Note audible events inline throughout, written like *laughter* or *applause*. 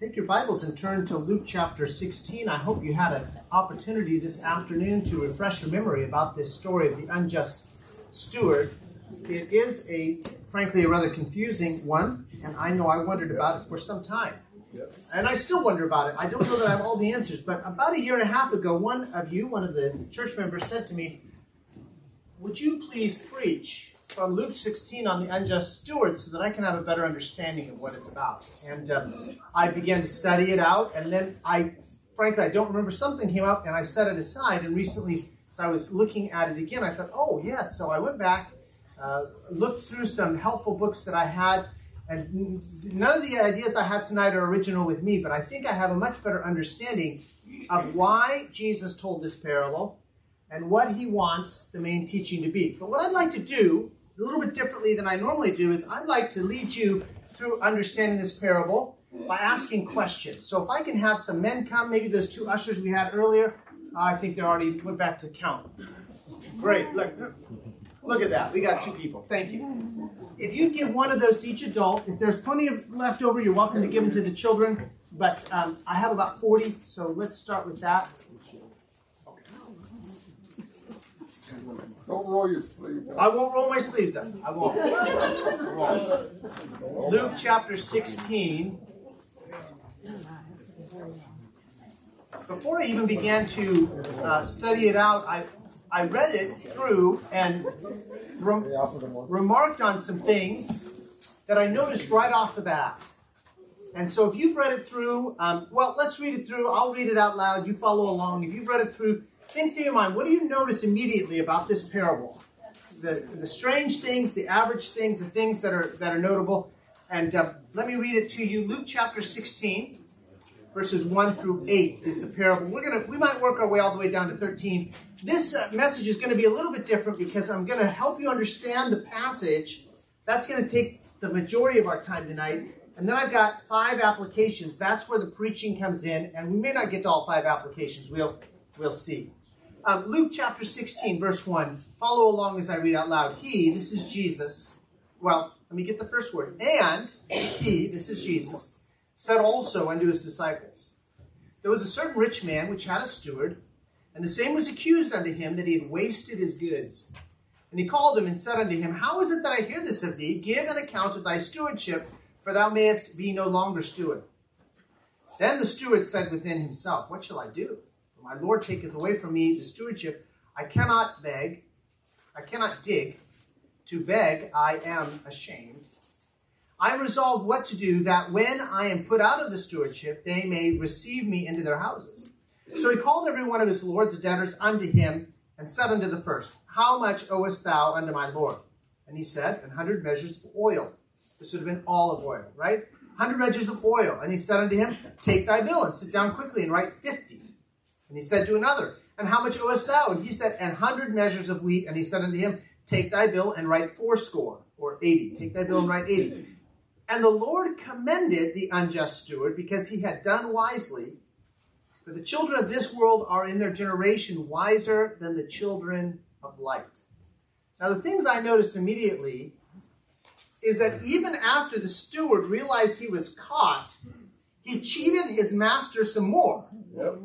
Take your Bibles and turn to Luke chapter 16. I hope you had an opportunity this afternoon to refresh your memory about this story of the unjust steward. It is a, frankly, a rather confusing one, and I know I wondered about it for some time. And I still wonder about it. I don't know that I have all the answers, but about a year and a half ago, one of you, one of the church members, said to me, Would you please preach from Luke 16 on the unjust steward so that I can have a better understanding of what it's about. And um, I began to study it out, and then I, frankly, I don't remember something came up, and I set it aside. And recently, as I was looking at it again, I thought, oh yes. So I went back, uh, looked through some helpful books that I had, and none of the ideas I had tonight are original with me, but I think I have a much better understanding of why Jesus told this parable and what he wants the main teaching to be. But what I'd like to do a little bit differently than I normally do is I'd like to lead you through understanding this parable by asking questions. So if I can have some men come, maybe those two ushers we had earlier, I think they already went back to count. Great. Look, look at that. We got two people. Thank you. If you give one of those to each adult, if there's plenty of left over, you're welcome to give them to the children. But um, I have about 40, so let's start with that. Don't roll your sleeves up. I won't roll my sleeves up. I won't. I won't. Luke chapter 16. Before I even began to uh, study it out, I, I read it through and rem- remarked on some things that I noticed right off the bat. And so if you've read it through, um, well, let's read it through. I'll read it out loud. You follow along. If you've read it through, think through your mind, what do you notice immediately about this parable? The, the strange things, the average things, the things that are, that are notable. And uh, let me read it to you. Luke chapter 16, verses 1 through 8 is the parable. We're gonna, we might work our way all the way down to 13. This uh, message is going to be a little bit different because I'm going to help you understand the passage. That's going to take the majority of our time tonight. And then I've got five applications. That's where the preaching comes in. And we may not get to all five applications. We'll, we'll see. Um, Luke chapter 16, verse 1. Follow along as I read out loud. He, this is Jesus. Well, let me get the first word. And he, this is Jesus, said also unto his disciples There was a certain rich man which had a steward, and the same was accused unto him that he had wasted his goods. And he called him and said unto him, How is it that I hear this of thee? Give an account of thy stewardship, for thou mayest be no longer steward. Then the steward said within himself, What shall I do? My Lord taketh away from me the stewardship. I cannot beg, I cannot dig. To beg, I am ashamed. I am resolved what to do, that when I am put out of the stewardship, they may receive me into their houses. So he called every one of his lord's debtors unto him, and said unto the first, How much owest thou unto my Lord? And he said, An hundred measures of oil. This would have been olive oil, right? Hundred measures of oil. And he said unto him, Take thy bill and sit down quickly and write fifty. And he said to another, And how much owest thou? And he said, An hundred measures of wheat. And he said unto him, Take thy bill and write fourscore, or eighty. Take thy bill and write eighty. And the Lord commended the unjust steward because he had done wisely. For the children of this world are in their generation wiser than the children of light. Now, the things I noticed immediately is that even after the steward realized he was caught, he cheated his master some more. Yep.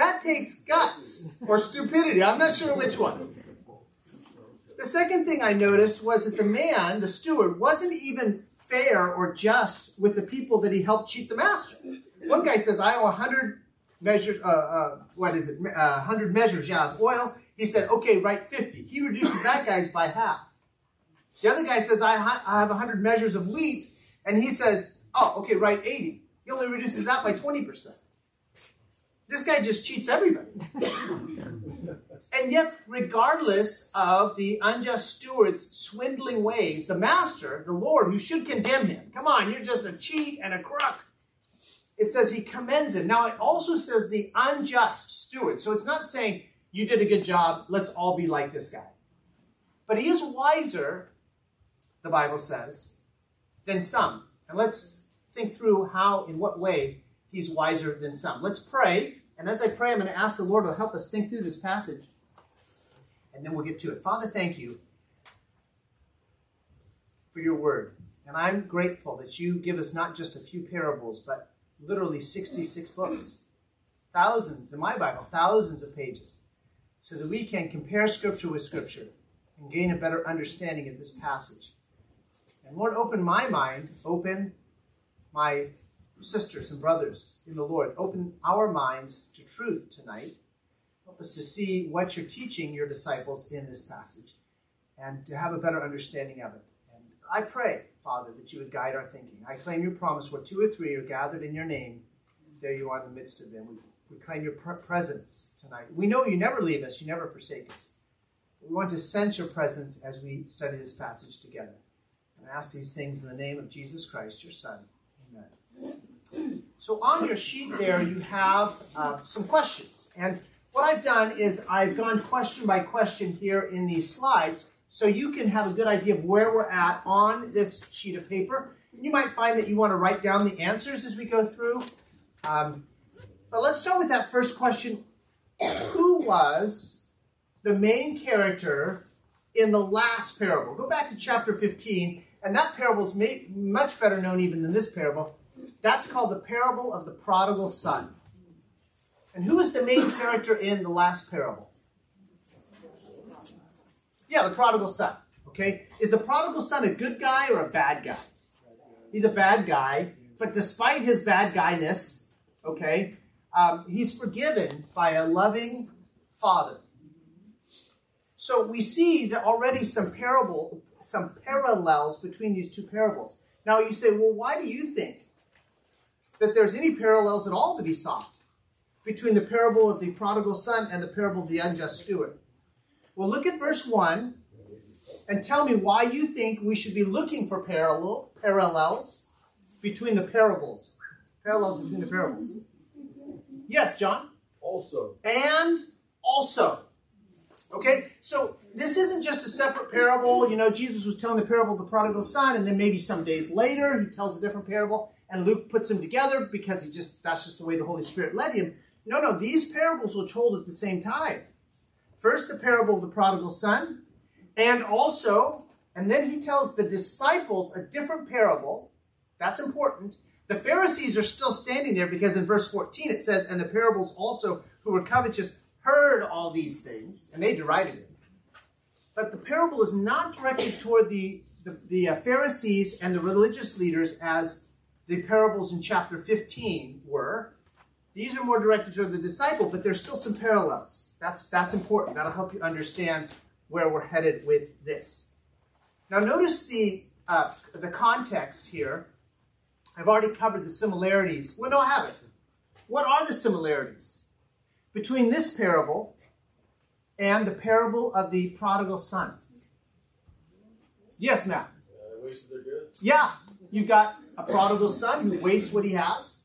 That takes guts or stupidity. I'm not sure which one. The second thing I noticed was that the man, the steward, wasn't even fair or just with the people that he helped cheat the master. One guy says, I owe 100 measures, uh, uh, what is it, uh, 100 measures, yeah, of oil. He said, okay, write 50. He reduces that guy's by half. The other guy says, I, ha- I have 100 measures of wheat. And he says, oh, okay, write 80. He only reduces that by 20%. This guy just cheats everybody. *laughs* and yet, regardless of the unjust steward's swindling ways, the master, the Lord, who should condemn him, come on, you're just a cheat and a crook. It says he commends him. Now, it also says the unjust steward. So it's not saying you did a good job, let's all be like this guy. But he is wiser, the Bible says, than some. And let's think through how, in what way, he's wiser than some. Let's pray and as I pray, I'm going to ask the Lord to help us think through this passage. And then we'll get to it. Father, thank you for your word. And I'm grateful that you give us not just a few parables, but literally 66 books, thousands, in my Bible, thousands of pages, so that we can compare Scripture with Scripture and gain a better understanding of this passage. And Lord, open my mind, open my sisters and brothers in the Lord, open our minds to truth tonight. Help us to see what you're teaching your disciples in this passage and to have a better understanding of it. And I pray, Father, that you would guide our thinking. I claim your promise where two or three are gathered in your name, there you are in the midst of them. We, we claim your presence tonight. We know you never leave us, you never forsake us. We want to sense your presence as we study this passage together. And I ask these things in the name of Jesus Christ, your Son. Amen. So on your sheet there, you have uh, some questions. And what I've done is I've gone question by question here in these slides so you can have a good idea of where we're at on this sheet of paper. And You might find that you want to write down the answers as we go through. Um, but let's start with that first question. Who was the main character in the last parable? Go back to chapter 15, and that parable is much better known even than this parable. That's called the parable of the prodigal son. And who is the main character in the last parable? Yeah, the prodigal son. Okay? Is the prodigal son a good guy or a bad guy? He's a bad guy, but despite his bad guyness, okay, um, he's forgiven by a loving father. So we see that already some parable, some parallels between these two parables. Now you say, well, why do you think that there's any parallels at all to be sought between the parable of the prodigal son and the parable of the unjust steward? Well, look at verse 1 and tell me why you think we should be looking for parallel, parallels between the parables. Parallels between the parables. Yes, John? Also. And also. Okay, so this isn't just a separate parable. You know, Jesus was telling the parable of the prodigal son, and then maybe some days later he tells a different parable, and Luke puts them together because he just that's just the way the Holy Spirit led him. No, no, these parables were told at the same time. First, the parable of the prodigal son, and also, and then he tells the disciples a different parable. That's important. The Pharisees are still standing there because in verse 14 it says, And the Pharisees also who were covetous heard all these things, and they derided him. But the parable is not directed toward the, the, the uh, Pharisees and the religious leaders as the parables in chapter 15 were. These are more directed toward the disciple, but there's still some parallels. That's, that's important. That'll help you understand where we're headed with this. Now, notice the, uh, the context here. I've already covered the similarities. Well, no, I haven't. What are the similarities between this parable and the parable of the prodigal son? Yes, Matt. Uh, wasted their goods. Yeah, you've got a prodigal son who wastes what he has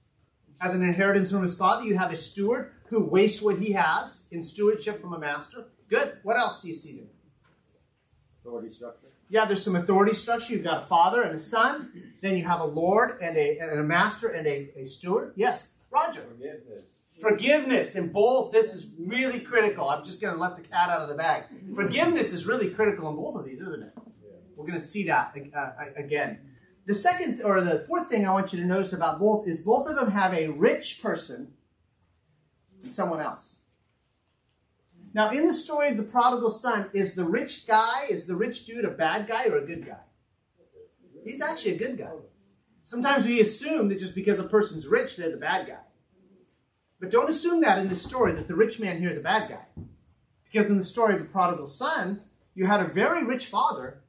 as an inheritance from his father. You have a steward who wastes what he has in stewardship from a master. Good. What else do you see there? Authority structure. Yeah, there's some authority structure. You've got a father and a son. Then you have a lord and a, and a master and a, a steward. Yes, Roger. Forgiveness. Forgiveness in both. This is really critical. I'm just going to let the cat out of the bag. Forgiveness is really critical in both of these, isn't it? Yeah. We're going to see that uh, again. The second or the fourth thing I want you to notice about both is both of them have a rich person and someone else. Now, in the story of the prodigal son, is the rich guy, is the rich dude a bad guy or a good guy? He's actually a good guy. Sometimes we assume that just because a person's rich, they're the bad guy. But don't assume that in the story that the rich man here is a bad guy. Because in the story of the prodigal son, you had a very rich father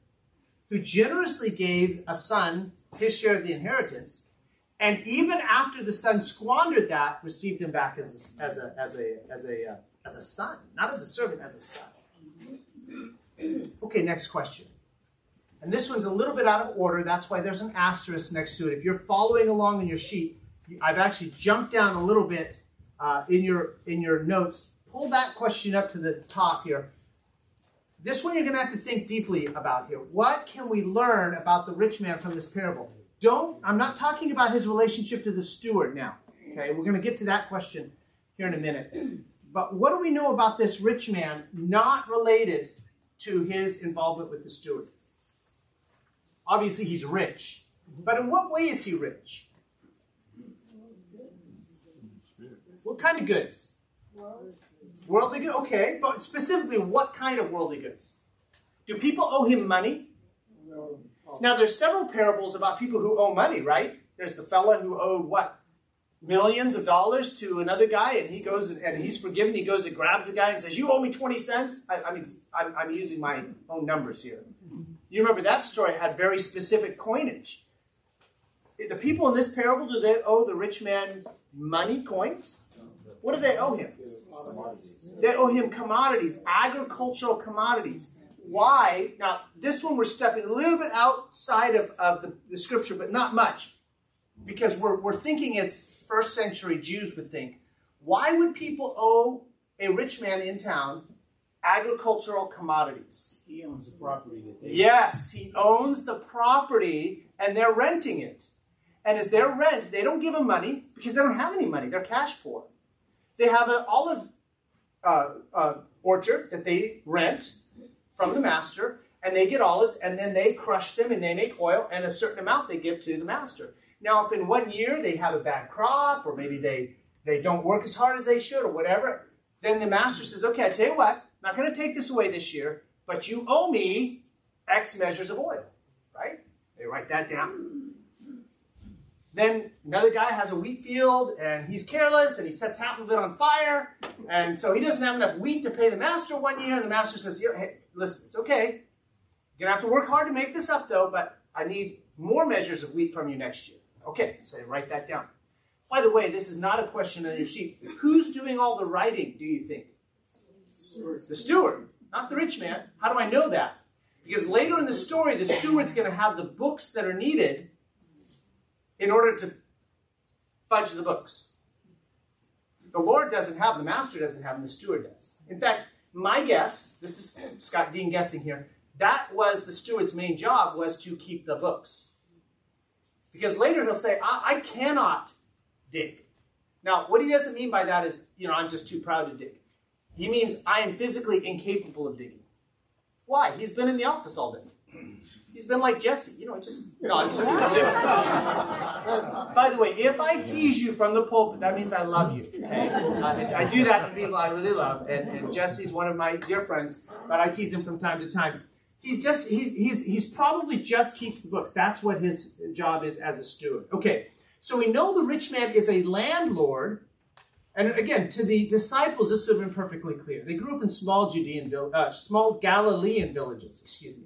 who generously gave a son his share of the inheritance, and even after the son squandered that, received him back as a, as a, as a, as a, uh, as a son, not as a servant, as a son. *clears throat* Okay, next question. And this one's a little bit out of order. That's why there's an asterisk next to it. If you're following along in your sheet, I've actually jumped down a little bit uh, in your in your notes. Pull that question up to the top here. This one you're going to have to think deeply about here. What can we learn about the rich man from this parable? Don't. I'm not talking about his relationship to the steward now. Okay, we're going to get to that question here in a minute. But what do we know about this rich man not related to his involvement with the steward? Obviously, he's rich. But in what way is he rich? What kind of goods? Worldly goods. Okay, but specifically, what kind of worldly goods? Do people owe him money? Now, there's several parables about people who owe money, right? There's the fella who owed what? Millions of dollars to another guy, and he goes and, and he's forgiven. He goes and grabs the guy and says, You owe me 20 cents? I, I mean, I'm, I'm using my own numbers here. You remember that story had very specific coinage. The people in this parable, do they owe the rich man money, coins? What do they owe him? They owe him commodities, agricultural commodities. Why? Now, this one we're stepping a little bit outside of, of the, the scripture, but not much. Because we're, we're thinking as first century Jews would think. Why would people owe a rich man in town agricultural commodities? He owns the property that they. Yes, he owns the property and they're renting it. And as their rent, they don't give him money because they don't have any money. They're cash poor. They have an olive uh, uh, orchard that they rent from the master, and they get olives, and then they crush them and they make oil, and a certain amount they give to the master. Now, if in one year they have a bad crop, or maybe they, they don't work as hard as they should, or whatever, then the master says, Okay, I tell you what, I'm not going to take this away this year, but you owe me X measures of oil, right? They write that down. Then another guy has a wheat field and he's careless and he sets half of it on fire. And so he doesn't have enough wheat to pay the master one year. And the master says, Hey, listen, it's okay. You're going to have to work hard to make this up though, but I need more measures of wheat from you next year. Okay, so write that down. By the way, this is not a question on your sheet. Who's doing all the writing, do you think? The steward, not the rich man. How do I know that? Because later in the story, the steward's going to have the books that are needed in order to fudge the books. The Lord doesn't have them, the master doesn't have them, the steward does. In fact, my guess, this is Scott Dean guessing here, that was the steward's main job was to keep the books. Because later he'll say, I, I cannot dig. Now, what he doesn't mean by that is, you know, I'm just too proud to dig. He means I am physically incapable of digging. Why? He's been in the office all day. He's been like Jesse, you know, just no, I'm just *laughs* By the way, if I tease you from the pulpit, that means I love you. Okay, I, I do that to people I really love, and, and Jesse's one of my dear friends, but I tease him from time to time. He's just he's he's he's probably just keeps the books. That's what his job is as a steward. Okay, so we know the rich man is a landlord. And again, to the disciples, this would have been perfectly clear. They grew up in small Judean, uh, small Galilean villages. Excuse me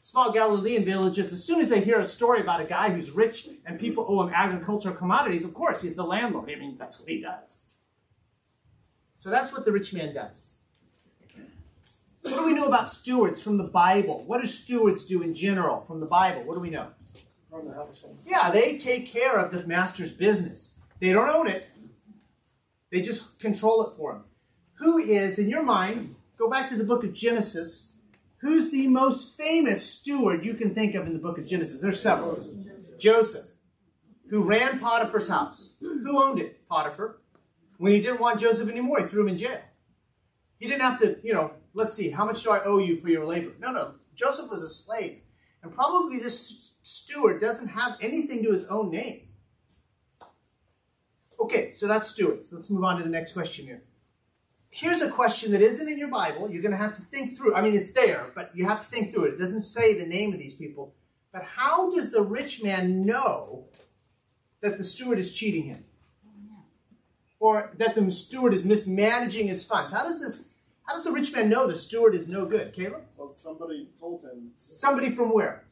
small Galilean villages, as soon as they hear a story about a guy who's rich and people owe him agricultural commodities, of course, he's the landlord. I mean, that's what he does. So that's what the rich man does. What do we know about stewards from the Bible? What do stewards do in general from the Bible? What do we know? Yeah, they take care of the master's business. They don't own it, they just control it for him. Who is, in your mind, go back to the book of Genesis, Who's the most famous steward you can think of in the book of Genesis? There's several. Joseph, who ran Potiphar's house. Who owned it? Potiphar. When he didn't want Joseph anymore, he threw him in jail. He didn't have to, you know, let's see, how much do I owe you for your labor? No, no. Joseph was a slave. And probably this steward doesn't have anything to his own name. Okay, so that's stewards. Let's move on to the next question here here's a question that isn't in your Bible. You're going to have to think through. I mean, it's there, but you have to think through it. It doesn't say the name of these people. But how does the rich man know that the steward is cheating him? Or that the steward is mismanaging his funds? How does this how does the rich man know the steward is no good? Caleb? Well, somebody told him. Somebody from where?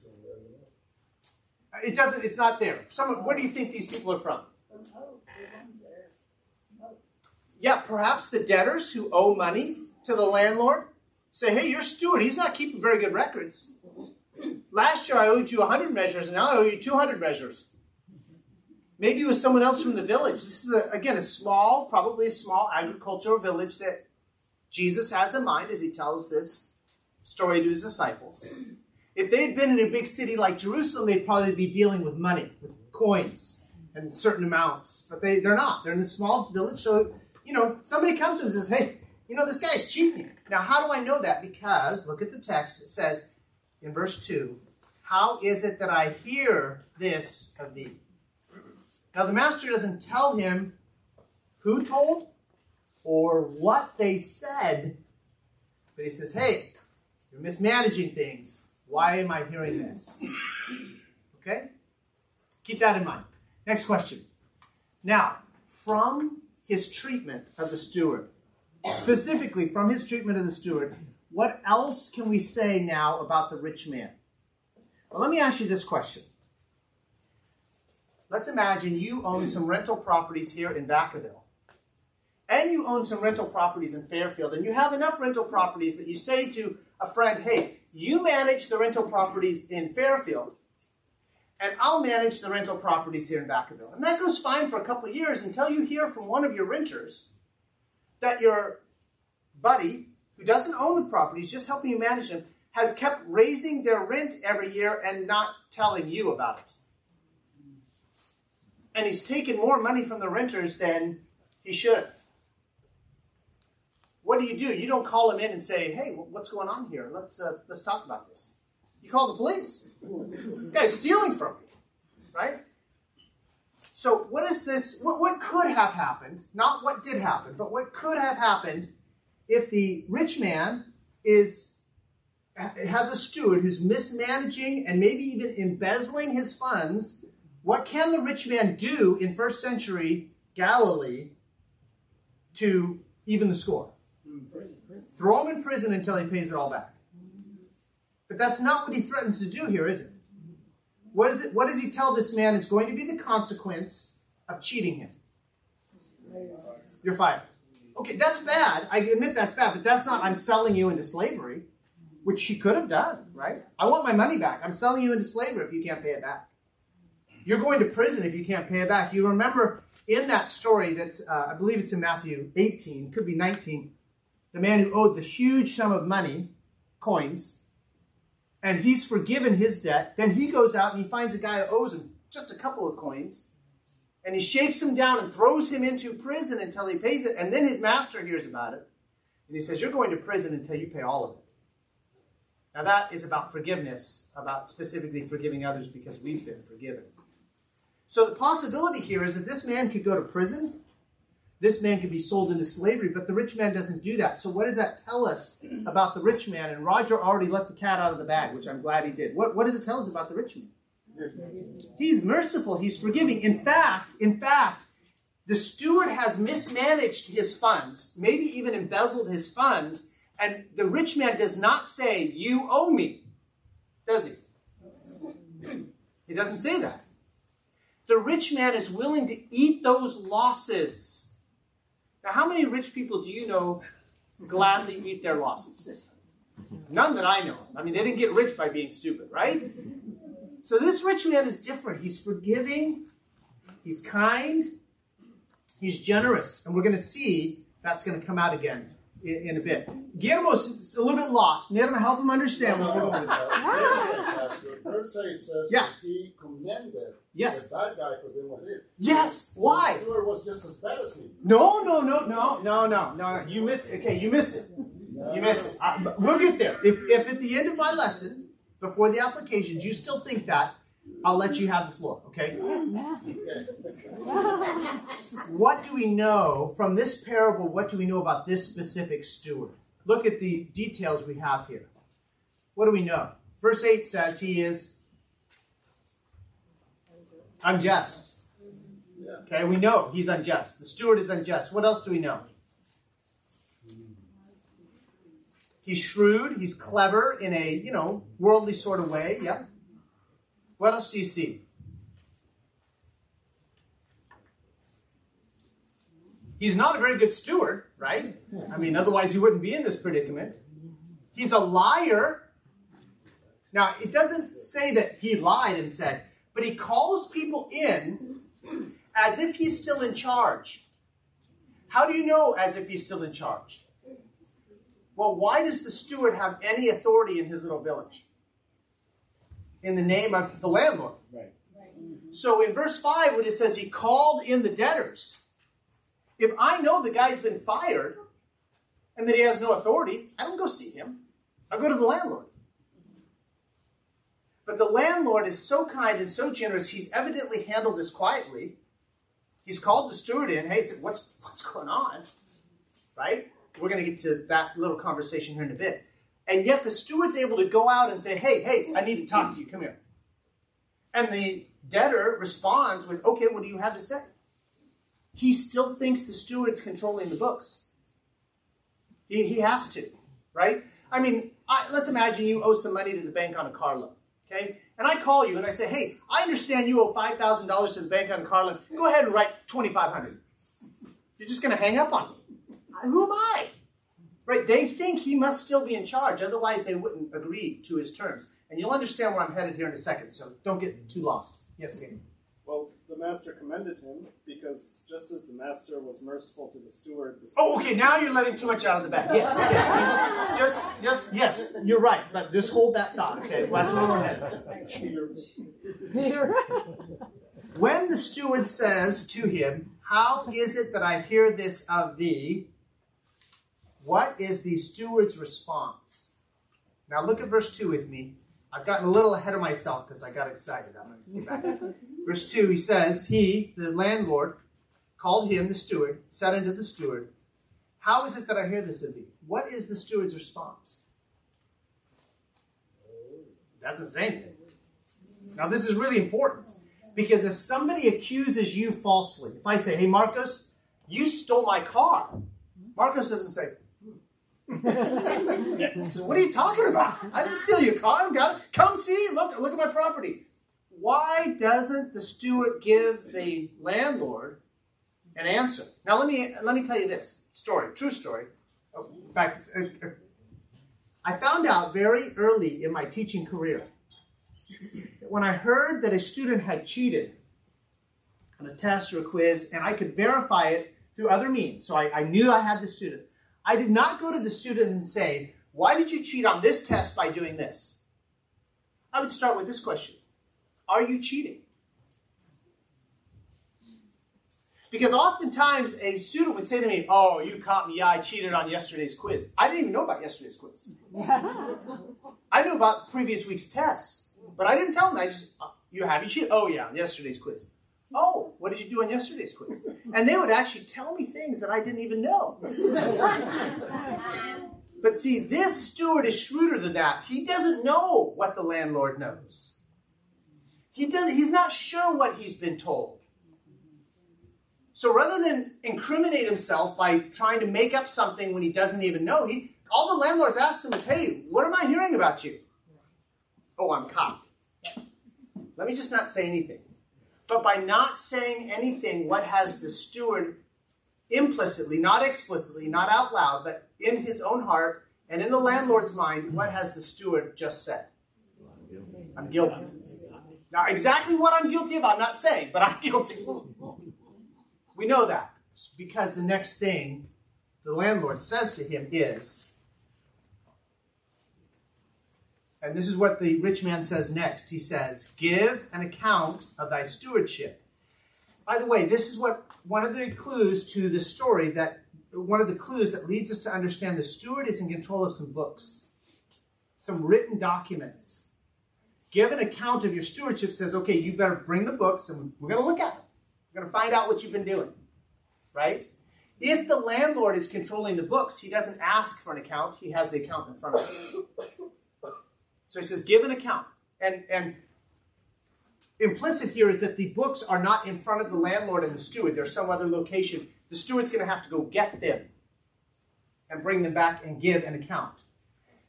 It doesn't. It's not there. Some, where do you think these people are from? Yeah, perhaps the debtors who owe money to the landlord say, hey, your steward, he's not keeping very good records. Last year I owed you 100 measures, and now I owe you 200 measures. Maybe it was someone else from the village. This is, a, again, a small, probably a small agricultural village that Jesus has in mind as he tells this story to his disciples. If they had been in a big city like Jerusalem, they'd probably be dealing with money, with coins and certain amounts. But they, they're not. They're in a small village, so you know, somebody comes to him and says, hey, you know, this guy's cheating. Now, how do I know that? Because, look at the text. It says in verse 2, How is it that I hear this of thee? Now, the master doesn't tell him who told or what they said, but he says, Hey, you're mismanaging things. Why am I hearing this? Okay? Keep that in mind. Next question. Now, from his treatment of the steward, specifically from his treatment of the steward, what else can we say now about the rich man? Well, let me ask you this question. Let's imagine you own some rental properties here in Vacaville, and you own some rental properties in Fairfield, and you have enough rental properties that you say to a friend, hey, you manage the rental properties in Fairfield, and I'll manage the rental properties here in Vacaville. And that goes fine for a couple years until you hear from one of your renters that your buddy, who doesn't own the properties, just helping you manage them, has kept raising their rent every year and not telling you about it. And he's taken more money from the renters than he should. What do you do? You don't call him in and say, "Hey, what's going on here? Let's uh, let's talk about this." You call the police. The guy's stealing from you, right? So, what is this? What, what could have happened? Not what did happen, but what could have happened if the rich man is has a steward who's mismanaging and maybe even embezzling his funds? What can the rich man do in first century Galilee to even the score? Throw him in prison until he pays it all back. That's not what he threatens to do here, is it? What, is it? what does he tell this man is going to be the consequence of cheating him? You're fired. Okay, that's bad. I admit that's bad, but that's not, I'm selling you into slavery, which he could have done, right? I want my money back. I'm selling you into slavery if you can't pay it back. You're going to prison if you can't pay it back. You remember in that story that uh, I believe it's in Matthew 18, could be 19, the man who owed the huge sum of money, coins, and he's forgiven his debt. Then he goes out and he finds a guy who owes him just a couple of coins, and he shakes him down and throws him into prison until he pays it. And then his master hears about it, and he says, You're going to prison until you pay all of it. Now, that is about forgiveness, about specifically forgiving others because we've been forgiven. So, the possibility here is that this man could go to prison this man could be sold into slavery, but the rich man doesn't do that. So, what does that tell us *clears throat* about the rich man? And Roger already let the cat out of the bag, which I'm glad he did. What, what does it tell us about the rich man? He's merciful, he's forgiving. In fact, in fact, the steward has mismanaged his funds, maybe even embezzled his funds, and the rich man does not say, You owe me, does he? He doesn't say that. The rich man is willing to eat those losses now, how many rich people do you know gladly eat their losses? None that I know. I mean, they didn't get rich by being stupid, right? So this rich man is different. He's forgiving, he's kind, he's generous. And we're going to see that's going to come out again in, in a bit. Guillermo's a little bit lost. We're going to help him understand what we're going with. *laughs* Says yeah. he commended yes. the bad guy for doing what he did. Yes. Why? The steward was just as bad as me. No, no, no, no, no, no, no. You missed it. Okay, you missed it. You missed it. Uh, I, we'll get there. If, if at the end of my lesson, before the applications, you still think that, I'll let you have the floor, okay? what do we know from this parable? What do we know about this specific steward? Look at the details we have here. What do we know? Verse 8 says he is unjust. Okay, we know he's unjust. The steward is unjust. What else do we know? He's shrewd, he's clever in a, you know, worldly sort of way. Yeah. What else do you see? He's not a very good steward, right? I mean, otherwise he wouldn't be in this predicament. He's a liar. Now, it doesn't say that he lied and said, but he calls people in as if he's still in charge. How do you know as if he's still in charge? Well, why does the steward have any authority in his little village? In the name of the landlord. Right. So in verse 5, when it says he called in the debtors, if I know the guy's been fired and that he has no authority, I don't go see him. I go to the landlord. But the landlord is so kind and so generous, he's evidently handled this quietly. He's called the steward in. Hey, said, what's, what's going on? Right? We're going to get to that little conversation here in a bit. And yet the steward's able to go out and say, hey, hey, I need to talk to you. Come here. And the debtor responds with, okay, what do you have to say? He still thinks the steward's controlling the books. He, he has to, right? I mean, I, let's imagine you owe some money to the bank on a car loan, okay? And I call you and I say, hey, I understand you owe $5,000 to the bank on a car loan. Go ahead and write 2500 You're just going to hang up on me. Who am I? Right? They think he must still be in charge, otherwise they wouldn't agree to his terms. And you'll understand where I'm headed here in a second, so don't get too lost. Yes, Gabe. Well, the master commended him because just as the master was merciful to the steward, the Oh, okay. Now you're letting too much out of the bag. Yes. Okay. Just, just, yes. You're right. But just hold that thought. Okay. That's where we're headed. When the steward says to him, "How is it that I hear this of thee?" What is the steward's response? Now look at verse two with me. I've gotten a little ahead of myself because I got excited. I'm going to get back. *laughs* Verse 2, he says, He, the landlord, called him, the steward, said unto the steward, How is it that I hear this of thee? What is the steward's response? Doesn't say anything. Now, this is really important because if somebody accuses you falsely, if I say, Hey, Marcos, you stole my car, Marcos doesn't say, *laughs* so what are you talking about? I didn't steal your car. Got it. Come see. Look, look at my property. Why doesn't the steward give the landlord an answer? Now let me let me tell you this story, true story. Oh, in fact, uh, uh, I found out very early in my teaching career that when I heard that a student had cheated on a test or a quiz, and I could verify it through other means, so I, I knew I had the student. I did not go to the student and say, Why did you cheat on this test by doing this? I would start with this question Are you cheating? Because oftentimes a student would say to me, Oh, you caught me. Yeah, I cheated on yesterday's quiz. I didn't even know about yesterday's quiz. *laughs* I knew about previous week's test, but I didn't tell them. I just, You have you cheated? Oh, yeah, yesterday's quiz. Oh, what did you do on yesterday's quiz? And they would actually tell me things that I didn't even know. but see, this steward is shrewder than that. He doesn't know what the landlord knows. He does, he's not sure what he's been told. So rather than incriminate himself by trying to make up something when he doesn't even know, he all the landlords asked him is, "Hey, what am I hearing about you?" Oh, I'm caught. Let me just not say anything. But by not saying anything, what has the steward implicitly, not explicitly, not out loud, but in his own heart and in the landlord's mind, what has the steward just said? I'm guilty. Now, exactly what I'm guilty of, I'm not saying, but I'm *laughs* guilty. We know that because the next thing the landlord says to him is, and this is what the rich man says next. He says, Give an account of thy stewardship. By the way, this is what one of the clues to the story that one of the clues that leads us to understand the steward is in control of some books, some written documents. Give an account of your stewardship says, okay, you better bring the books and we're going to look at them. We're going to find out what you've been doing. Right? If the landlord is controlling the books, he doesn't ask for an account, he has the account in front of him. So he says, give an account. And, and implicit here is that the books are not in front of the landlord and the steward. They're some other location. The steward's going to have to go get them and bring them back and give an account.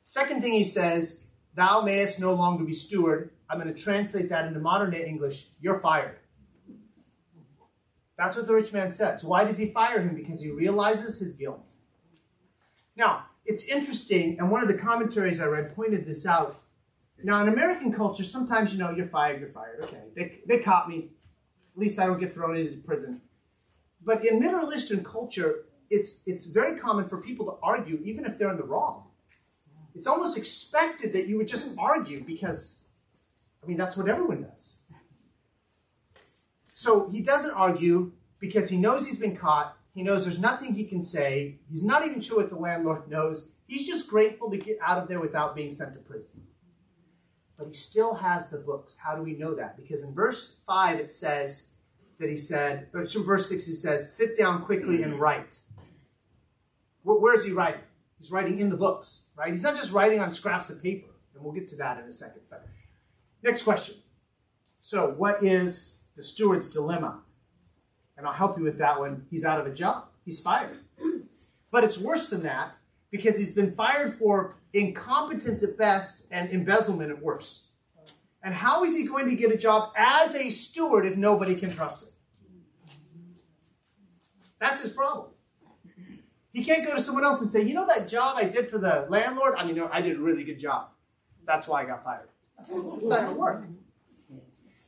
Second thing he says, thou mayest no longer be steward. I'm going to translate that into modern day English. You're fired. That's what the rich man says. Why does he fire him? Because he realizes his guilt. Now, it's interesting, and one of the commentaries I read pointed this out. Now, in American culture, sometimes you know you're fired, you're fired. Okay, they, they caught me. At least I don't get thrown into prison. But in Middle Eastern culture, it's it's very common for people to argue even if they're in the wrong. It's almost expected that you would just argue because, I mean, that's what everyone does. So he doesn't argue because he knows he's been caught. He knows there's nothing he can say. He's not even sure what the landlord knows. He's just grateful to get out of there without being sent to prison. But he still has the books. How do we know that? Because in verse 5 it says that he said, or verse 6 he says, sit down quickly and write. Where is he writing? He's writing in the books, right? He's not just writing on scraps of paper, and we'll get to that in a second. Next question. So, what is the steward's dilemma? And I'll help you with that one. He's out of a job, he's fired. *clears throat* But it's worse than that because he's been fired for incompetence at best and embezzlement at worst. And how is he going to get a job as a steward if nobody can trust him? That's his problem. He can't go to someone else and say, you know that job I did for the landlord? I mean, I did a really good job. That's why I got fired. It's not going to work.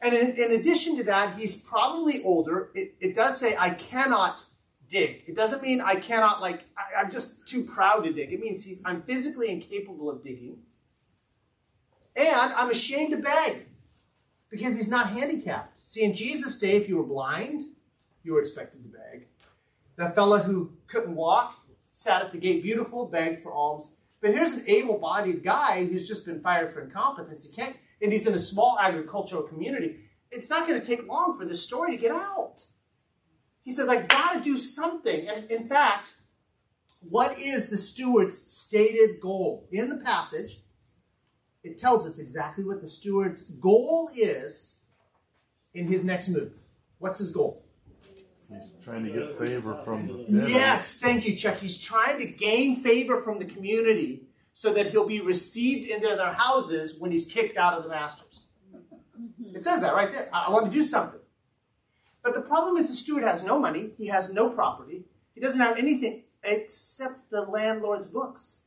And in, in, addition to that, he's probably older. It, it, does say, I cannot dig. It doesn't mean I cannot, like, I, I'm just too proud to dig. It means he's, I'm physically incapable of digging. And I'm ashamed to beg because he's not handicapped. See, in Jesus' day, if you were blind, you were expected to beg. The fellow who couldn't walk sat at the gate beautiful, begged for alms. But here's an able bodied guy who's just been fired for incompetence. He can't, and he's in a small agricultural community. It's not going to take long for this story to get out. He says, I got to do something. And in fact, what is the steward's stated goal? In the passage, it tells us exactly what the steward's goal is in his next move. What's his goal? He's trying to get favor from the Yes, thank you, Chuck. He's trying to gain favor from the community so that he'll be received into their houses when he's kicked out of the masters. It says that right there. I, I want to do something. But the problem is the steward has no money, he has no property, he doesn't have anything except the landlord's books.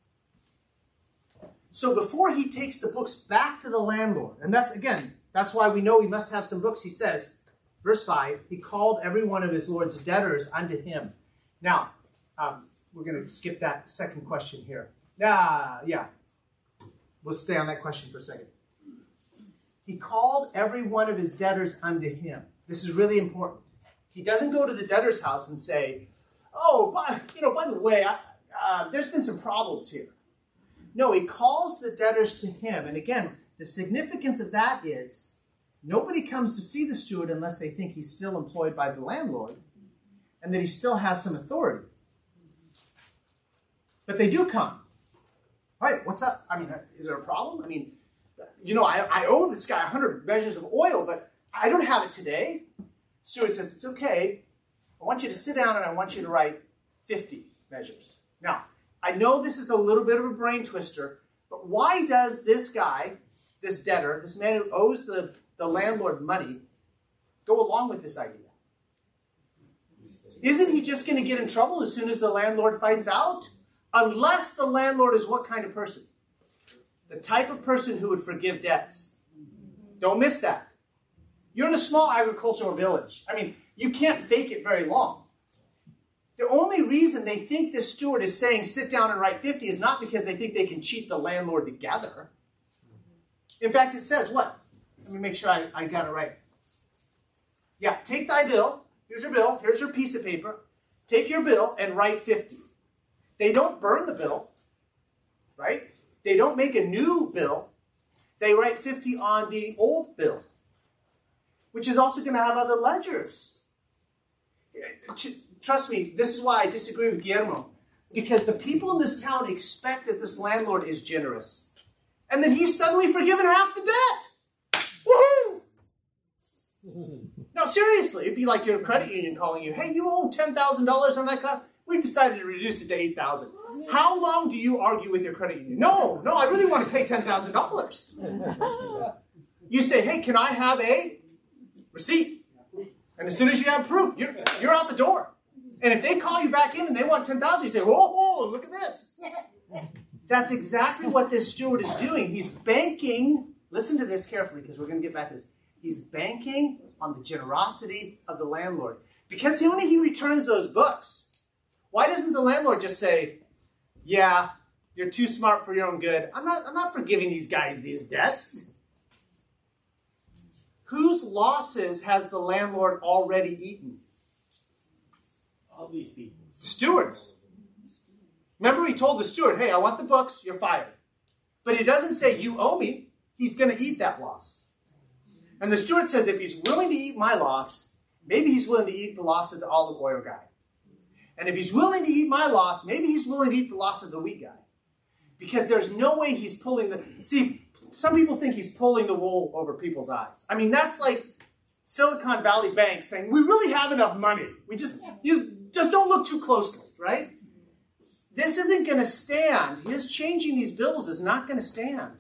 So before he takes the books back to the landlord, and that's again, that's why we know he must have some books, he says, verse 5, he called every one of his lord's debtors unto him. Now, um, we're going to skip that second question here. Ah, yeah. We'll stay on that question for a second. He called every one of his debtors unto him. This is really important. He doesn't go to the debtor's house and say, "Oh, by, you know, by the way, I, uh, there's been some problems here." No, he calls the debtors to him, and again, the significance of that is nobody comes to see the steward unless they think he's still employed by the landlord, and that he still has some authority. But they do come. All right, what's up? I mean, is there a problem? I mean, you know, I, I owe this guy 100 measures of oil, but I don't have it today. Steward says, It's okay. I want you to sit down and I want you to write 50 measures. Now, I know this is a little bit of a brain twister, but why does this guy, this debtor, this man who owes the, the landlord money, go along with this idea? Isn't he just going to get in trouble as soon as the landlord finds out? Unless the landlord is what kind of person? The type of person who would forgive debts. Don't miss that. You're in a small agricultural village. I mean, you can't fake it very long. The only reason they think this steward is saying sit down and write 50 is not because they think they can cheat the landlord together. In fact, it says what? Let me make sure I, I got it right. Yeah, take thy bill. Here's your bill. Here's your piece of paper. Take your bill and write 50. They don't burn the bill, right? They don't make a new bill. They write 50 on the old bill, which is also going to have other ledgers. Trust me, this is why I disagree with Guillermo. Because the people in this town expect that this landlord is generous. And then he's suddenly forgiven half the debt. Woohoo! *laughs* no, seriously, it'd be like your credit union calling you, hey, you owe $10,000 on that car. We've decided to reduce it to 8000 How long do you argue with your credit union? No, no, I really want to pay $10,000. *laughs* You say, hey, can I have a receipt? And as soon as you have proof, you're, you're out the door. And if they call you back in and they want 10000 you say, whoa, whoa, look at this. That's exactly what this steward is doing. He's banking, listen to this carefully because we're going to get back to this. He's banking on the generosity of the landlord. Because when he returns those books, why doesn't the landlord just say, Yeah, you're too smart for your own good. I'm not, I'm not forgiving these guys these debts. Whose losses has the landlord already eaten? All these people. The stewards. Remember, he told the steward, Hey, I want the books, you're fired. But he doesn't say, You owe me. he's going to eat that loss. And the steward says, if he's willing to eat my loss, maybe he's willing to eat the loss of the olive oil guy. And if he's willing to eat my loss, maybe he's willing to eat the loss of the wheat guy. Because there's no way he's pulling the. See, some people think he's pulling the wool over people's eyes. I mean, that's like Silicon Valley Bank saying, we really have enough money. We just, just, just don't look too closely, right? This isn't going to stand. His changing these bills is not going to stand.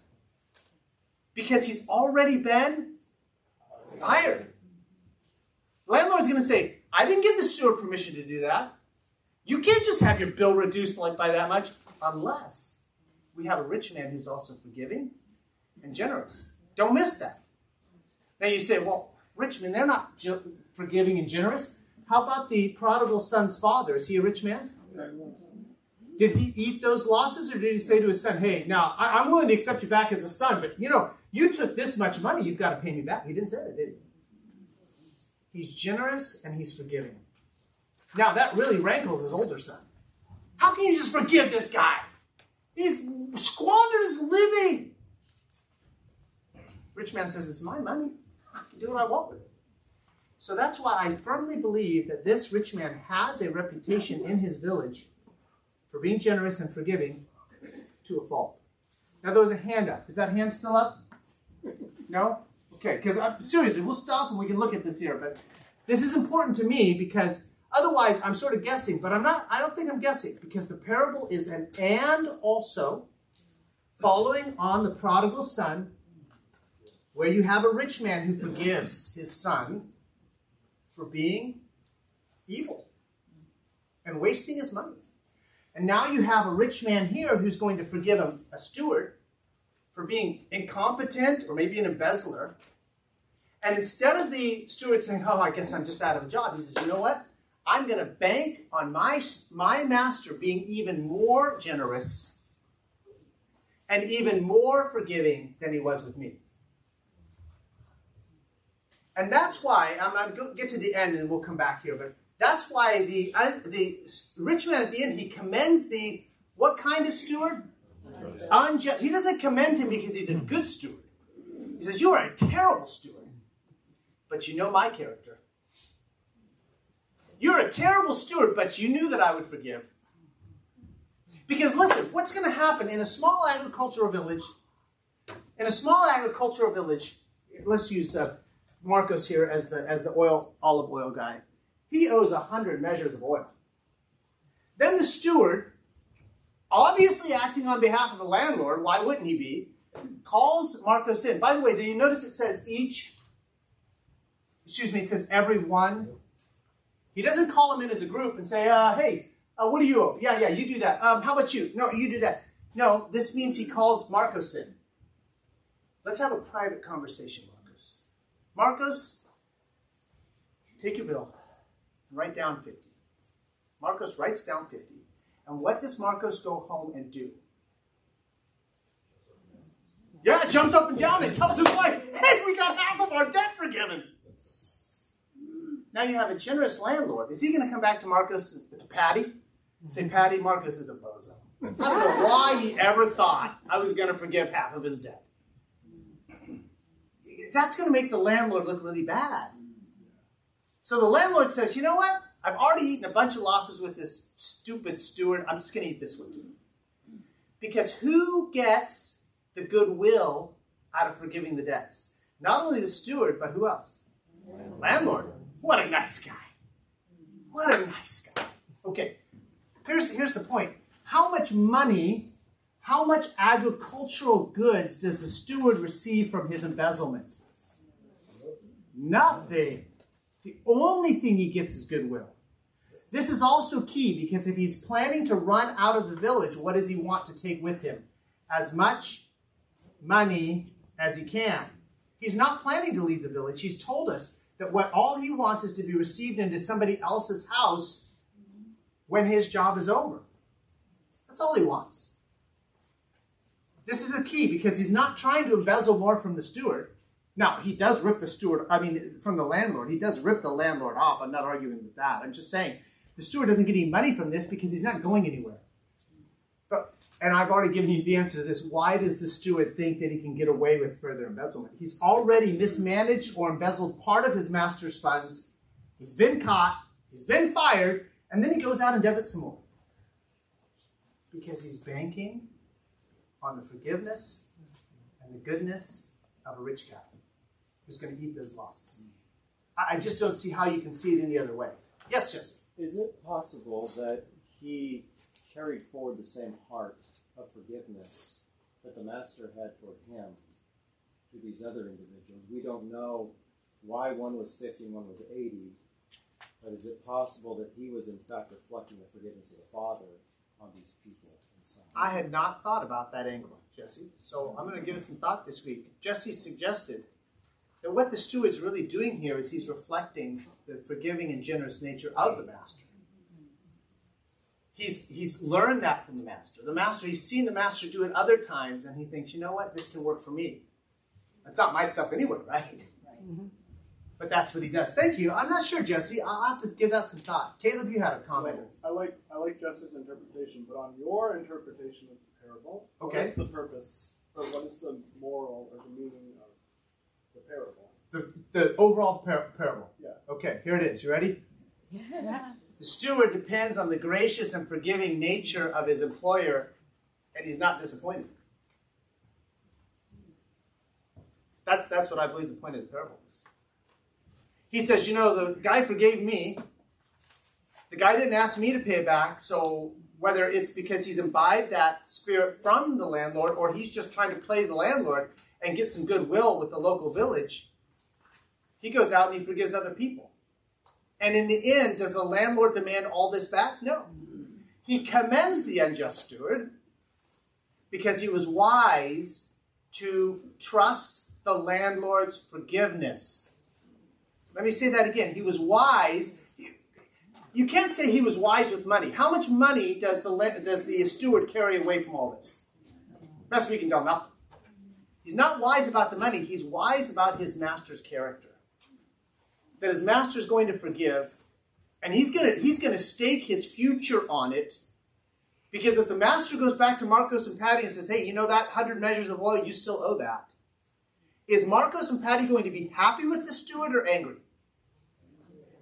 Because he's already been fired. The landlord's going to say, I didn't give the steward permission to do that. You can't just have your bill reduced like by that much unless we have a rich man who's also forgiving and generous. Don't miss that. Now you say, well, rich men, they're not forgiving and generous. How about the prodigal son's father? Is he a rich man? Did he eat those losses or did he say to his son, hey, now I- am willing to accept you back as a son, but you know, you took this much money, you've got to pay me back? He didn't say that, did he? He's generous and he's forgiving. Now that really rankles his older son. How can you just forgive this guy? He's squandered his living. Rich man says, It's my money. I can do what I want with it. So that's why I firmly believe that this rich man has a reputation in his village for being generous and forgiving to a fault. Now there was a hand up. Is that hand still up? No? Okay, because seriously, we'll stop and we can look at this here. But this is important to me because otherwise I'm sort of guessing, but I'm not, I don't think I'm guessing because the parable is an and also following on the prodigal son where you have a rich man who forgives his son for being evil and wasting his money. And now you have a rich man here who's going to forgive a, a steward for being incompetent or maybe an embezzler. And instead of the steward saying, Oh, I guess I'm just out of a job, he says, You know what? I'm going to bank on my, my master being even more generous and even more forgiving than he was with me. And that's why I'm going to get to the end and we'll come back here. But that's why the uh, the rich man at the end he commends the what kind of steward? Unjust. He doesn't commend him because he's a good steward. He says you are a terrible steward, but you know my character. You're a terrible steward, but you knew that I would forgive. Because listen, what's going to happen in a small agricultural village? In a small agricultural village, let's use uh, Marcos here as the as the oil olive oil guy. He owes a hundred measures of oil. Then the steward, obviously acting on behalf of the landlord, why wouldn't he be? Calls Marcos in. By the way, do you notice it says each? Excuse me, it says every one. He doesn't call him in as a group and say, uh, "Hey, uh, what do you owe? Yeah, yeah, you do that. Um, how about you? No, you do that. No, this means he calls Marcos in. Let's have a private conversation. Marcos, take your bill and write down 50. Marcos writes down 50. And what does Marcos go home and do? Yeah, jumps up and down and tells his wife, hey, we got half of our debt forgiven. Now you have a generous landlord. Is he going to come back to Marcos, to Patty, and say, Patty, Marcos is a bozo? I don't know why he ever thought I was going to forgive half of his debt that's going to make the landlord look really bad. So the landlord says, you know what? I've already eaten a bunch of losses with this stupid steward. I'm just going to eat this one too. Because who gets the goodwill out of forgiving the debts? Not only the steward, but who else? Landlord. What a nice guy. What a nice guy. Okay, here's, here's the point. How much money, how much agricultural goods does the steward receive from his embezzlement? Nothing. The only thing he gets is goodwill. This is also key because if he's planning to run out of the village, what does he want to take with him? As much money as he can. He's not planning to leave the village. He's told us that what all he wants is to be received into somebody else's house when his job is over. That's all he wants. This is a key because he's not trying to embezzle more from the steward. Now, he does rip the steward, I mean, from the landlord, he does rip the landlord off. I'm not arguing with that. I'm just saying the steward doesn't get any money from this because he's not going anywhere. But And I've already given you the answer to this. Why does the steward think that he can get away with further embezzlement? He's already mismanaged or embezzled part of his master's funds. He's been caught, he's been fired, and then he goes out and does it some more. Because he's banking on the forgiveness and the goodness of a rich guy who's going to eat those losses. I I just don't see how you can see it any other way. Yes, Jesse. Is it possible that he carried forward the same heart of forgiveness that the master had toward him to these other individuals? We don't know why one was 50 and one was 80, but is it possible that he was in fact reflecting the forgiveness of the Father on these people? I had not thought about that angle, Jesse. So I'm going to give it some thought this week. Jesse suggested that what the steward's really doing here is he's reflecting the forgiving and generous nature of the master. He's, he's learned that from the master. The master, he's seen the master do it other times, and he thinks, you know what, this can work for me. That's not my stuff anyway, *laughs* right? Mm-hmm. But that's what he does. Thank you. I'm not sure, Jesse. I'll have to give that some thought. Caleb, you had a comment. So I like I like Jesse's interpretation, but on your interpretation of the parable, Okay. what is the purpose or what is the moral or the meaning of the parable? The, the overall par- parable. Yeah. Okay, here it is. You ready? Yeah. *laughs* The steward depends on the gracious and forgiving nature of his employer, and he's not disappointed. That's, that's what I believe the point of the parable is. He says, You know, the guy forgave me. The guy didn't ask me to pay it back, so whether it's because he's imbibed that spirit from the landlord or he's just trying to play the landlord and get some goodwill with the local village, he goes out and he forgives other people. And in the end, does the landlord demand all this back? No. He commends the unjust steward because he was wise to trust the landlord's forgiveness. Let me say that again. He was wise. You can't say he was wise with money. How much money does the does the steward carry away from all this? Best we can tell, nothing. He's not wise about the money. He's wise about his master's character that his master is going to forgive, and he's going to he's going to stake his future on it. Because if the master goes back to Marcos and Patty and says, "Hey, you know that hundred measures of oil, you still owe that," is Marcos and Patty going to be happy with the steward or angry?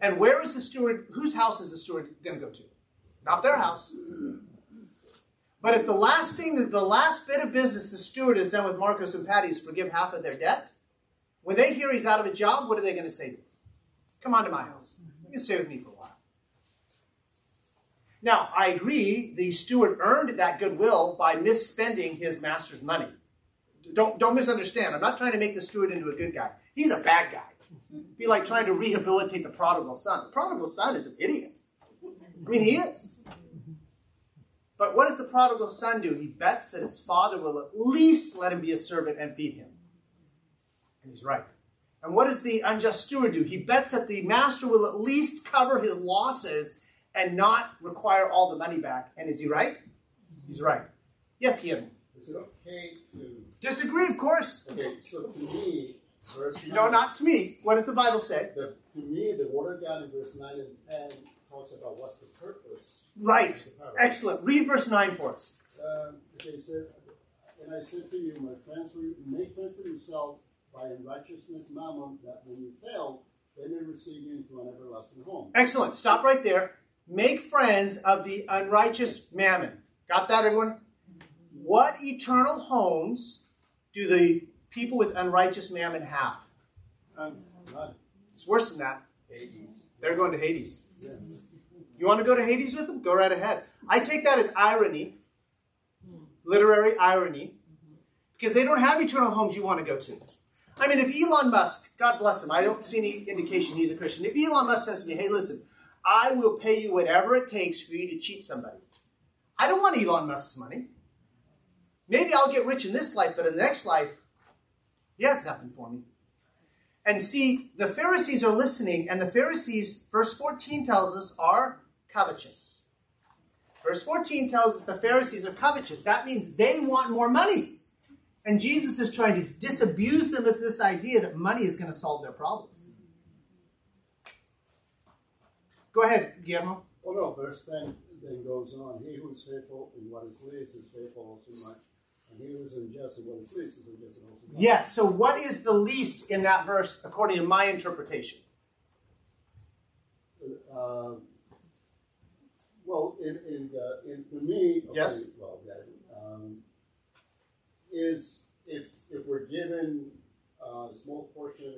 And where is the steward? Whose house is the steward going to go to? Not their house. But if the last thing, the last bit of business the steward has done with Marcos and Patty is forgive half of their debt, when they hear he's out of a job, what are they going to say to him? Come on to my house. You can stay with me for a while. Now, I agree the steward earned that goodwill by misspending his master's money. Don't, don't misunderstand. I'm not trying to make the steward into a good guy. He's a bad guy. It'd be like trying to rehabilitate the prodigal son. The prodigal son is an idiot. I mean, he is. But what does the prodigal son do? He bets that his father will at least let him be a servant and feed him. And he's right. And what does the unjust steward do? He bets that the master will at least cover his losses and not require all the money back. And is he right? He's right. Yes, Guillermo. Is it okay to? Disagree, of course. Okay, so to me, verse No, not to me. What does the Bible say? The, to me, the water down in verse nine and ten talks about what's the purpose. Right. of the parable. Excellent. Read verse 9 for us. Um, okay, said, and I said to you, my friends, make friends for yourselves by unrighteousness mammon, that when you fail, they may receive you into an everlasting home. Excellent. Stop right there. Make friends of the unrighteous mammon. Got that, everyone? What eternal homes do the people with unrighteous mammon have? Um, It's worse than that. Hades. They're going to Hades. You want to go to Hades with them? Go right ahead. I take that as irony, literary irony, because they don't have eternal homes you want to go to. I mean, if Elon Musk, God bless him, I don't see any indication he's a Christian. If Elon Musk says to me, hey, listen, I will pay you whatever it takes for you to cheat somebody. I don't want Elon Musk's money. Maybe I'll get rich in this life, but in the next life, he has nothing for me. And see, the Pharisees are listening, and the Pharisees, verse 14 tells us, are covetous. Verse 14 tells us the Pharisees are covetous. That means they want more money. And Jesus is trying to disabuse them of this idea that money is going to solve their problems. Go ahead, Guillermo. Oh no, verse 10, then goes on, he who is faithful in what is least is faithful also much, and he who is unjust in what is least is unjust also much. Yes, so what is the least in that verse according to my interpretation? Uh, well, in in uh, in to me, okay, Yes. Well, yeah, um, is if if we're given a small portion,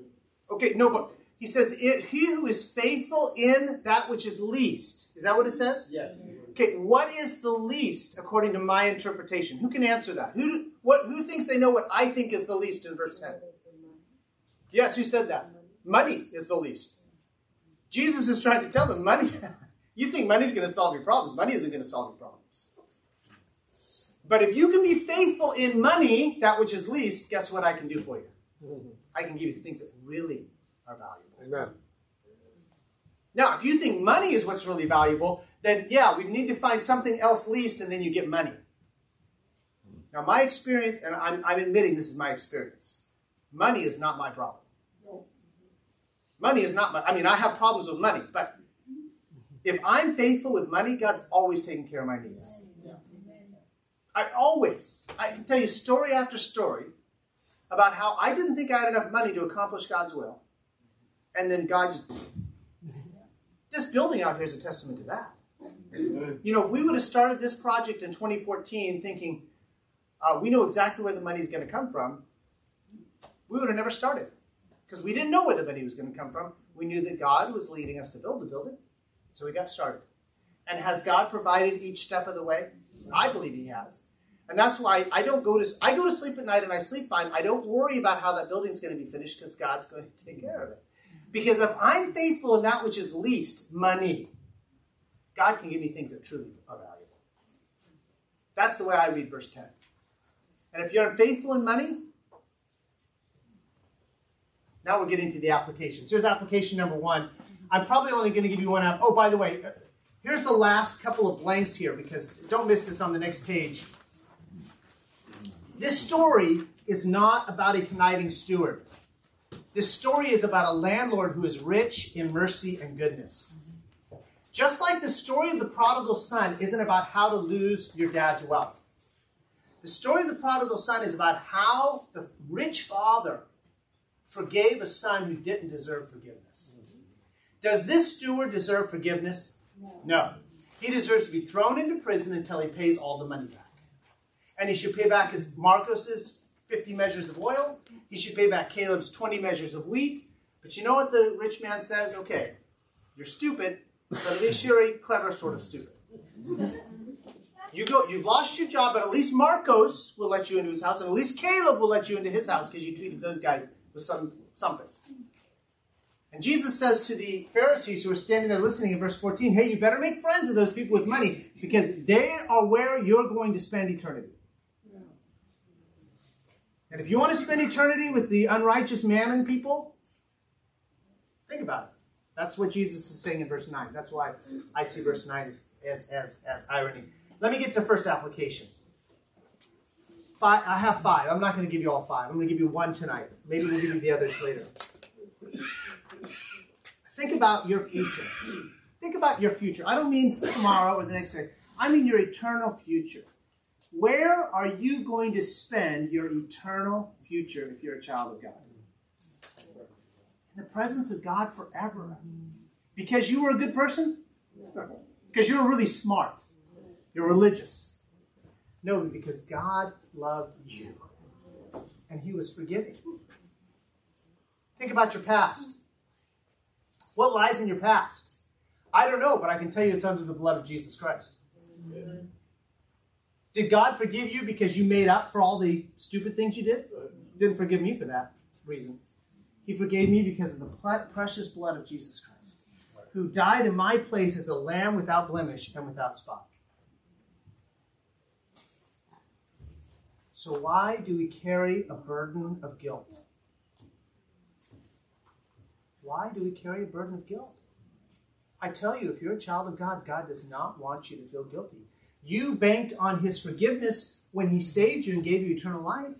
Okay, no, but he says, "It- He who is faithful in that which is least. Is that what it says? yes, Okay, what is the least according to my interpretation? Who can answer that? Who what who thinks they know what I think is the least in verse 10? Yes, who said that? Money is the least. Jesus is trying to tell them money. *laughs* you think money's going to solve your problems. Money isn't going to solve your problems. But if you can be faithful in money, that which is least, guess what I can do for you? I can give you things that really are valuable. Amen. Now, if you think money is what's really valuable, then yeah, we need to find something else least and then you get money. Now, my experience, and I'm, I'm admitting this is my experience, money is not my problem. Money is not my, I mean, I have problems with money, but if I'm faithful with money, God's always taking care of my needs. I always, I can tell you story after story about how I didn't think I had enough money to accomplish God's will. And then God just *laughs* this building out here is a testament to that. You know, if we would have started this project in 2014 thinking uh, we know exactly where the money is going to come from, we would have never started because we didn't know where the money was going to come from. We knew that God was leading us to build the building, so we got started. And has God provided each step of the way? I believe He has. And that's why I don't go to I go to sleep at night and I sleep fine. I don't worry about how that building's going to be finished because God's going *laughs* to take care of it. Because if I'm faithful in that which is least, money, God can give me things that truly are valuable. That's the way I read verse 10. And if you're unfaithful in money, now we're getting to the applications. Here's application number one. I'm probably only going to give you one app. Oh, by the way, uh, here's the last couple of blanks here because don't miss this on the next page. This story is not about a conniving steward. This story is about a landlord who is rich in mercy and goodness. Just like the story of the prodigal son isn't about how to lose your dad's wealth. The story of the prodigal son is about how the rich father forgave a son who didn't deserve forgiveness. Does this steward deserve forgiveness? No. He deserves to be thrown into prison until he pays all the money back. And he should pay back his Marcos's 50 measures of oil. He should pay back Caleb's 20 measures of wheat. But you know what the rich man says? Okay, you're stupid, but at least you're a clever sort of stupid. You go, you've lost your job, but at least Marcos will let you into his house, and at least Caleb will let you into his house because you treated those guys with some something. And Jesus says to the Pharisees who are standing there listening in verse 14, hey, you better make friends of those people with money because they are where you're going to spend eternity. And if you want to spend eternity with the unrighteous mammon people, think about it. That's what Jesus is saying in verse 9. That's why I see verse 9 as, as, as, as irony. Let me get to first application. Five, I have five. I'm not going to give you all five. I'm going to give you one tonight. Maybe we'll give you the others later. Think about your future. Think about your future. I don't mean tomorrow or the next day. I mean your eternal future. Where are you going to spend your eternal future if you're a child of God? In the presence of God forever. Because you were a good person? Because you were really smart. You're religious. No, because God loved you. And He was forgiving. Think about your past. What lies in your past? I don't know, but I can tell you it's under the blood of Jesus Christ. Did God forgive you because you made up for all the stupid things you did? Didn't forgive me for that reason. He forgave me because of the precious blood of Jesus Christ, who died in my place as a lamb without blemish and without spot. So, why do we carry a burden of guilt? Why do we carry a burden of guilt? I tell you, if you're a child of God, God does not want you to feel guilty. You banked on His forgiveness when He saved you and gave you eternal life.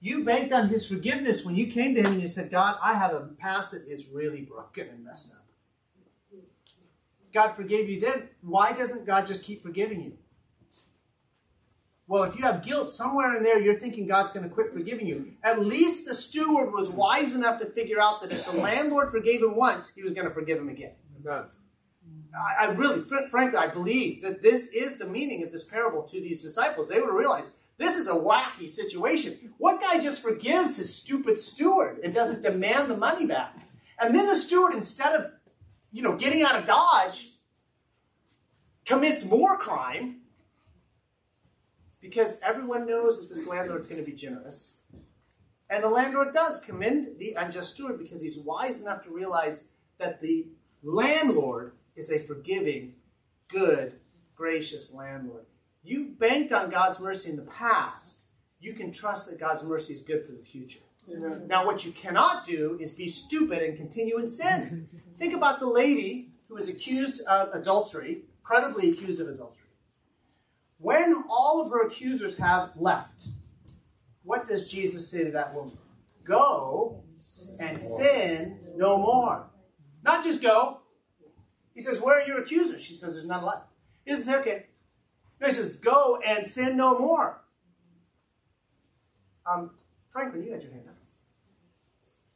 You banked on His forgiveness when you came to Him and you said, God, I have a past that is really broken and messed up. God forgave you then, why doesn't God just keep forgiving you? Well, if you have guilt somewhere in there, you're thinking God's going to quit forgiving you. At least the steward was wise enough to figure out that if the landlord forgave him once, he was going to forgive him again. Amen. I, I really, fr- frankly, I believe that this is the meaning of this parable to these disciples. They would have realized this is a wacky situation. What guy just forgives his stupid steward and doesn't demand the money back? And then the steward, instead of, you know, getting out of Dodge, commits more crime because everyone knows that this landlord's going to be generous. And the landlord does commend the unjust steward because he's wise enough to realize that the landlord is a forgiving, good, gracious landlord. You've banked on God's mercy in the past. You can trust that God's mercy is good for the future. Amen. Now, what you cannot do is be stupid and continue in sin. *laughs* Think about the lady who was accused of adultery, credibly accused of adultery. When all of her accusers have left, what does Jesus say to that woman? Go and sin no more. Not just go. He says, Where are your accusers? She says, There's none left. He doesn't say, Okay. No, he says, Go and sin no more. Um, Franklin, you had your hand up.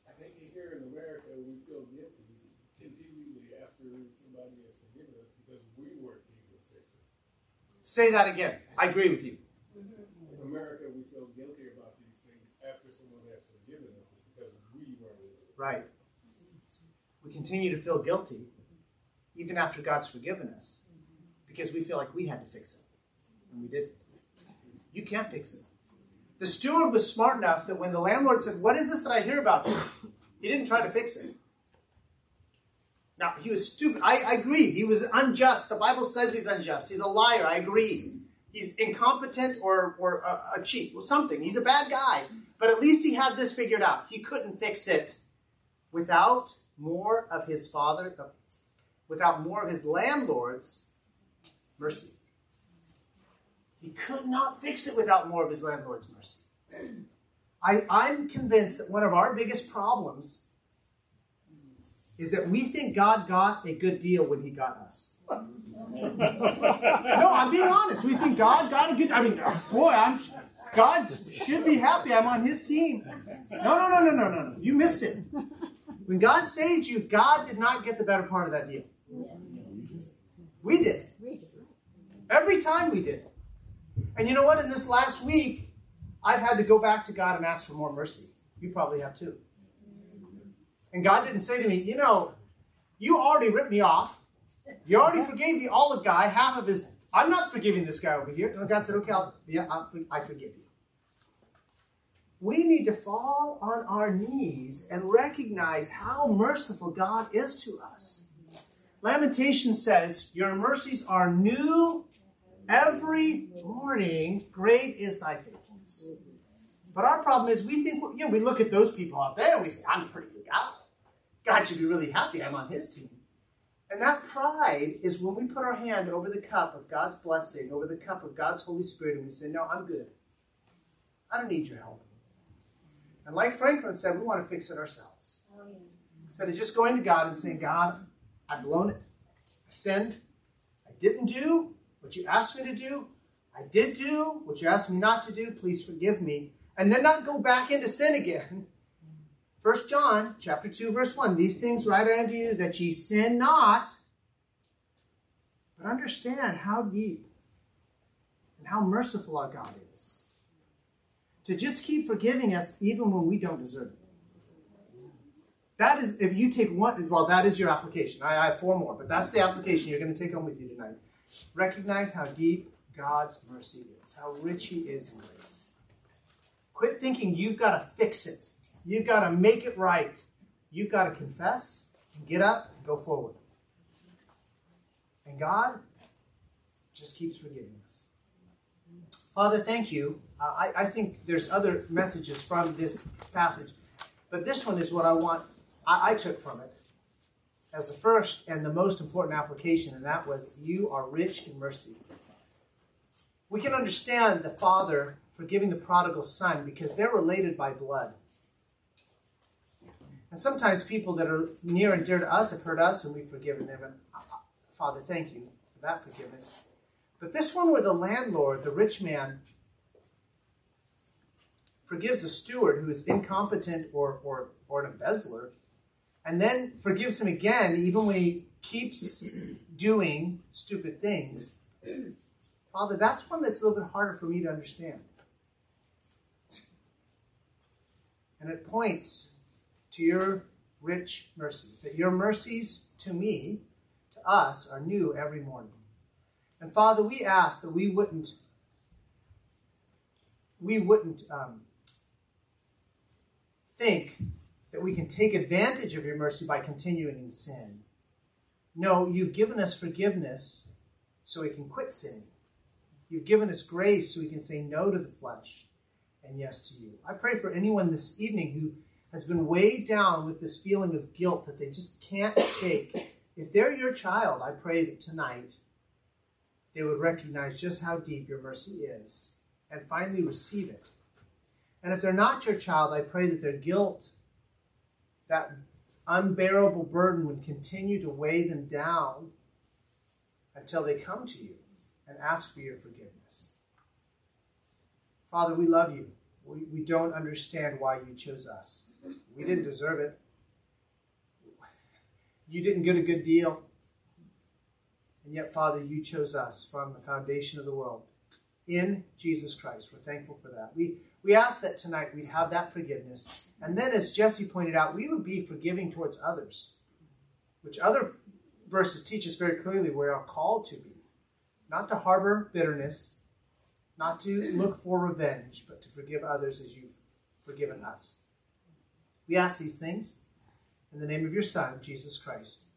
I think here in America, we feel guilty continually after somebody has forgiven us because we weren't able to fix it. Say that again. I agree with you. In America, we feel guilty about these things after someone has forgiven us because we to. Right. We continue to feel guilty even after God's forgiven us because we feel like we had to fix it. And we didn't. You can't fix it. The steward was smart enough that when the landlord said, What is this that I hear about? *coughs* He didn't try to fix it. Now, he was stupid. I, I agree. He was unjust. The Bible says he's unjust. He's a liar. I agree. He's incompetent or, or a, a cheat or something. He's a bad guy. But at least he had this figured out. He couldn't fix it without more of his father, without more of his landlord's mercy. He could not fix it without more of his landlord's mercy. *clears throat* I, I'm convinced that one of our biggest problems is that we think God got a good deal when he got us. *laughs* no, I'm being honest. We think God got a good I mean, boy, I'm God should be happy I'm on his team. No, no, no, no, no, no, no. You missed it. When God saved you, God did not get the better part of that deal. We did. Every time we did. And you know what? In this last week, I've had to go back to God and ask for more mercy. You probably have too. And God didn't say to me, you know, you already ripped me off. You already forgave the olive guy half of his. I'm not forgiving this guy over here. God said, okay, I'll, yeah, I'll, I forgive you. We need to fall on our knees and recognize how merciful God is to us. Lamentation says, Your mercies are new every morning. Great is thy faithfulness. But our problem is we think, you know, we look at those people out there and we say, I'm pretty good guy. God should be really happy I'm on his team. And that pride is when we put our hand over the cup of God's blessing, over the cup of God's Holy Spirit, and we say, No, I'm good. I don't need your help. And like Franklin said, we want to fix it ourselves. Instead of just going to God and saying, God, I've blown it. I sinned. I didn't do what you asked me to do. I did do what you asked me not to do. Please forgive me. And then not go back into sin again. *laughs* First John chapter 2, verse 1. These things write unto you that ye sin not, but understand how deep and how merciful our God is. To just keep forgiving us even when we don't deserve it. That is, if you take one, well, that is your application. I, I have four more, but that's the application you're going to take home with you tonight. Recognize how deep God's mercy is, how rich He is in grace. Quit thinking you've got to fix it, you've got to make it right. You've got to confess and get up and go forward. And God just keeps forgiving us. Father, thank you. Uh, I, I think there's other messages from this passage, but this one is what I want I, I took from it as the first and the most important application, and that was you are rich in mercy. We can understand the father forgiving the prodigal son because they're related by blood. And sometimes people that are near and dear to us have hurt us and we've forgiven them. And uh, Father, thank you for that forgiveness. But this one where the landlord, the rich man, forgives a steward who is incompetent or, or, or an embezzler, and then forgives him again, even when he keeps doing stupid things. Father, that's one that's a little bit harder for me to understand. And it points to your rich mercy, that your mercies to me, to us, are new every morning. And Father, we ask that we wouldn't, we wouldn't um, think that we can take advantage of your mercy by continuing in sin. No, you've given us forgiveness so we can quit sinning. You've given us grace so we can say no to the flesh and yes to you. I pray for anyone this evening who has been weighed down with this feeling of guilt that they just can't shake. If they're your child, I pray that tonight they would recognize just how deep your mercy is and finally receive it. And if they're not your child, I pray that their guilt, that unbearable burden, would continue to weigh them down until they come to you and ask for your forgiveness. Father, we love you. We, we don't understand why you chose us. We didn't deserve it. You didn't get a good deal. And yet, Father, you chose us from the foundation of the world in Jesus Christ. We're thankful for that. We, we ask that tonight we'd have that forgiveness. And then, as Jesse pointed out, we would be forgiving towards others, which other verses teach us very clearly we are called to be. Not to harbor bitterness, not to look for revenge, but to forgive others as you've forgiven us. We ask these things in the name of your Son, Jesus Christ.